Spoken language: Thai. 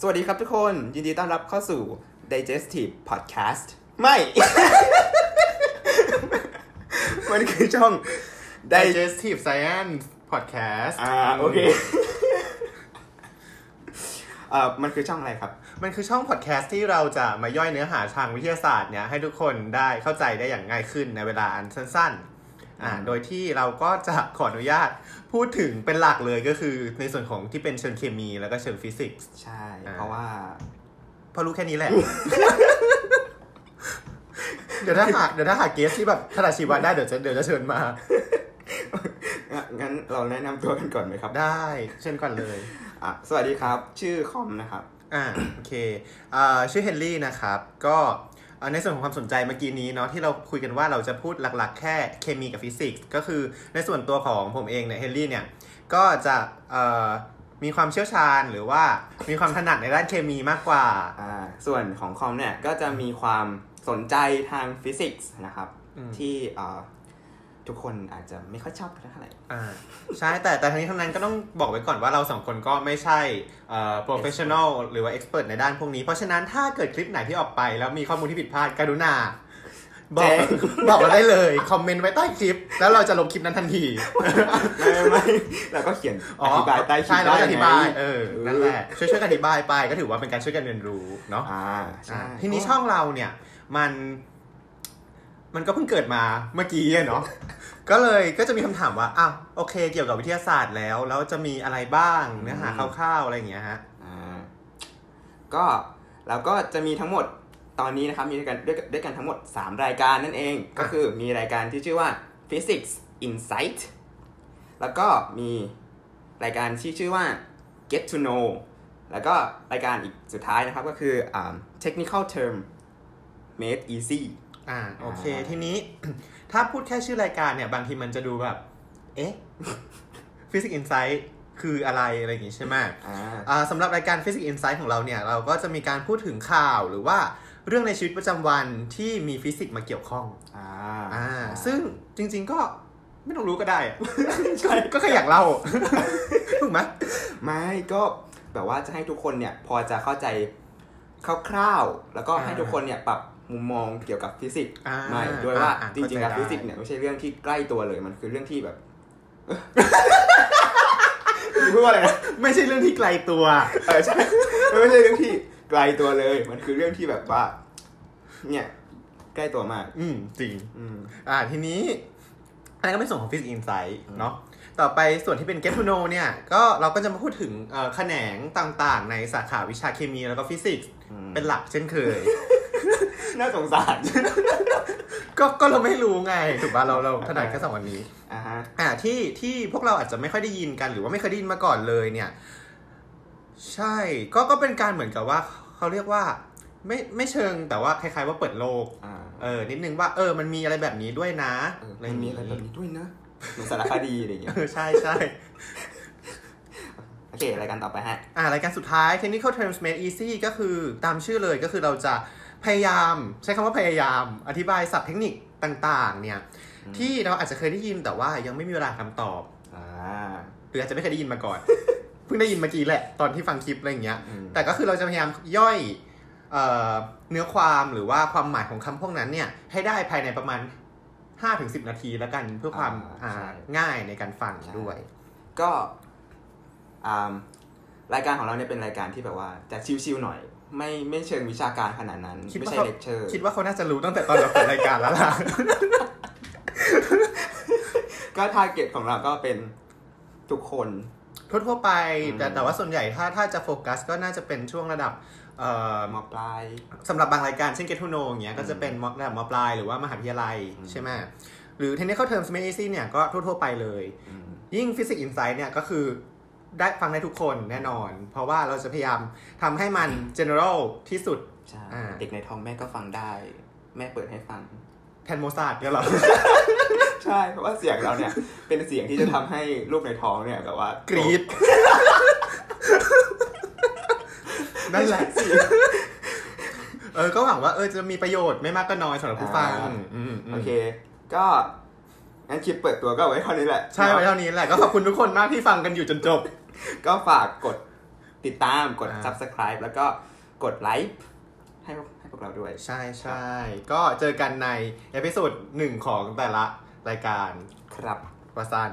สวัสดีครับทุกคน ยินดีต้อนรับเข้าสู่ Digestive Podcast ไม่ มันคือช่อง Di- Digestive Science Podcast อ่าโอเคเอ่อมันคือช่องอะไรครับ มันคือช่องพอดแคสต์ที่เราจะมาย่อยเนื้อหาทางวิทยาศาสตร์เนี่ยให้ทุกคนได้เข้าใจได้อย่างง่ายขึ้นในเวลาอันสั้นๆ อ่าอืมโดยที่เราก็จะขออนุญาตพูดถึงเป็นหลักเลยก็คือในส่วนของที่เป็นเชิงเคมีแล้วก็เชิงฟิสิกส์ใช่อ่าเพราะว่าเพราะรู้แค่นี้แหละ เดี๋ยวถ้าหาเดี๋ยวถ้าหาเกสที่แบบถนัดชีวะได้เดี๋ยวจะเดี๋ยวจะเชิญมางั้นงั้นเราแนะนำตัวกันก่อนไหมครับ ได้เชิญก่อนเลยอะสวัสดีครับ ชื่อคอมนะครับ อ่าโอเคอ่าชื่อเฮนรี่นะครับ ก็อ่า ในส่วนของความสนใจเมื่อกี้นี้เนาะที่เราคุยกันว่าเราจะพูดหลักๆ แค่เคมีกับฟิสิกส์ก็คือในส่วนตัวของผมเองเนี่ยเฮนรี่เนี่ยก็จะเอ่อมีความเชี่ยวชาญหรือว่ามีความถนัดในด้านเคมีมากกว่าอ่าส่วนของคอมเนี่ยก็จะมีความสนใจทางฟิสิกส์นะครับอืมที่อ่า ทุกคนอาจจะไม่ค่อยชอบเท่าไหร่อ่าใช่แต่แต่ทั้งนี้ทั้งนั้นก็ต้องบอกไว้ก่อนว่าเราสองคนก็ไม่ใช่เอ่อ professional หรือว่า expert ในด้านพวกนี้ เพราะฉะนั้นถ้าเกิดคลิปไหนที่ออกไป แล้วมีข้อมูลที่ผิดพลาดกรุณา บอกบอกเราได้เลย คอมเมนต์ไว้ใต้คลิป แล้วเราจะลบคลิปนั้นทันทีไม่ไม่ไม่เราก็เขียนอธิบายใต้คลิใช่ปเราได้จะอธิบายไงเออนั่นแหละช่วยช่วยกันอธิบายไปก็ถือว่าเป็นการช่วยกันเรียนรู้เนาะอ่าใช่อ่าทีนี้ช่องเราเนี่ยมัน มันก็เพิ่งเกิดมาเมื่อกี้อะเนาะ ก็เลยก็จะมีคำถามว่าอ้าวโอเค เกี่ยวกับวิทยาศาสตร์แล้ว แล้วจะมีอะไรบ้างเนื้อหาคร่าวๆอะไรอย่างเงี้ยฮะอ่าก็เราก็จะมีทั้งหมดตอนนี้นะครับมีด้วยกันด้วยด้วยกันทั้งหมด 3 รายการนั่นเอง ก็คือมีรายการที่ชื่อว่า Physics Insight แล้วก็มีรายการที่ชื่อว่า Get to Know แล้วก็รายการอีกสุดท้ายนะครับก็คืออ่า Technical Term Made Easy อ่าโอเคอ่าทีนี้ ถ้าพูดแค่ชื่อรายการเนี่ยบางทีมันจะดูแบบ เอ๊ะ Physics Insight คืออะไรอะไรอย่างงี้ใช่ไหมอ่าอ่าสำหรับรายการ Physics Insight ของเราเนี่ย เราก็จะมีการพูดถึงข่าวหรือว่าเรื่องในชีวิตประจำวันที่มีฟิสิกส์มาเกี่ยวข้องอ่าอ่าซึ่งจริง ๆก็ไม่ต้องรู้ก็ได้อะใช่ก็แค่อยากเล่าถูกไหมไม่ก็แบบว่าจะให้ทุกคนเนี่ยพอจะเข้าใจคร่าวๆแล้วก็ให้อ่าทุกคนเนี่ยปรับ มุมมองเกี่ยวกับฟิสิกส์อ่าใหม่ด้วยว่าอ่าจริงๆแล้วเข้าใจได้ฟิสิกส์เนี่ยไม่ใช่เรื่องที่ไกลตัวเลยมันคือเรื่องที่แบบพูดว่าอะไรนะไม่ใช่เรื่องที่ไกลตัวเออใช่มันไม่ใช่เรื่องที่ไกลตัวเลย มันคือเรื่องที่แบบว่า เนี่ย ใกล้ตัวมาก อืมจริง อืมอ่าทีนี้อันนั้นก็เป็นส่วนของ Physics Insight เนาะต่อไปส่วนที่เป็น Get to Know เนี่ยก็เราก็จะมาพูดถึงเอ่อแขนงต่างๆ ในสาขาวิชาเคมีแล้วก็ฟิสิกส์อืมเป็นหลักเช่นเคย น่าสงสาร ก็ก็เราไม่รู้ไงถูกป่ะเราเราถนัดแค่สองวันนี้อ่าฮะอ่าที่ที่พวกเราอาจจะไม่ค่อยได้ยินกันหรือว่าไม่เคยได้ยินมาก่อนเลยเนี่ย ใช่ก็ก็เป็นการเหมือนกับว่าเขาเรียกว่า ไม่ไม่เชิงแต่ว่าคล้ายๆว่าเปิดโลกอ่าเออนิดนึงว่าเออมันมีอะไรแบบนี้ด้วยนะเอออะไรมันอย่างมีนี้อะไรแบบนี้ด้วยนะเหมือนสารคดีอะไรอย่างเงี้ย เออใช่ใช่โอเครายการต่อไปฮะ อ่ารายการสุดท้าย Technical Terms Made Easy ก็คือตามชื่อเลยก็คือเราจะ พยายามใช้คำว่าพยายาม อธิบายศัพท์เทคนิคต่างๆ เนี่ยอืมที่เราอาจจะเคยได้ยินแต่ว่ายังไม่มีเวลาคำตอบอ่าหรืออาจจะไม่เคยได้ยินมาก่อน เพิ่งได้ยินเมื่อกี้แหละตอนที่ฟังคลิปอะไรอย่างเงี้ยอืมแต่ก็คือเราจะพยายามย่อยเอ่อเนื้อความหรือว่าความหมายของคำพวกนั้นเนี่ยให้ได้ภายในประมาณ 5-10 นาทีแล้วกันเพื่อความอ่าอ่าใช่ง่ายในการฟังด้วย ก็อ่ารายการของเราเนี่ยเป็นรายการที่แบบว่าจะชิวๆหน่อย ไม่ไม่เชิงวิชาการขนาดนั้นคิดไม่ว่าใช่เขาเลคเชอร์ คิดว่าเขาน่าจะรู้ตั้งแต่ตอนเราเปิดรายการแล้วล่ะ ก็ target ของเราก็เป็นทุกคนทั่วๆไปอืมแต่แต่ว่าส่วนใหญ่ถ้าถ้าจะโฟกัสก็น่าจะเป็นช่วงระดับเอ่อมปลายสำหรับบางรายการเช่น Get to Know อย่างเงี้ยก็จะเป็นมระดับมปลายหรือว่ามหาวิทยาลัยอืมใช่ไหมหรือ Technical Terms Made Easy เนี่ยก็ทั่วๆไปเลยอืมยิ่ง Physics Insight เนี่ยก็คือ ได้ฟังได้ทุกคนแน่นอน เพราะว่าเราจะพยายามทำให้มัน general ที่สุดใช่อ่าเด็กในท้องแม่ก็ฟังได้ แม่เปิดให้ฟังแทนโมซาร์ทเนี่ยเหรอใช่เพราะว่าเสียงเราเนี่ย เป็นเสียงที่จะทำให้ลูกในท้องเนี่ยแบบว่ากรีดนั่นแหละสิเออก็หวังว่าเออจะมีประโยชน์ไม่มากก็น้อยสำหรับผู้ฟังอ่าอืมอืมโอเค ก็ งั้นคลิปเปิดตัวก็เอาไว้เท่านี้แหละ ใช่ไว้เท่านี้แหละ ก็ขอบคุณทุกคนมากที่ฟังกันอยู่จนจบ ก็ฝากกดติดติดตามกด อ่า subscribe แล้วก็กดไลค์ให้พวกให้พวกเราด้วย ใช่ใช่ก็เจอกันใน episode หนึ่งของแต่ละรายการครับวาซัน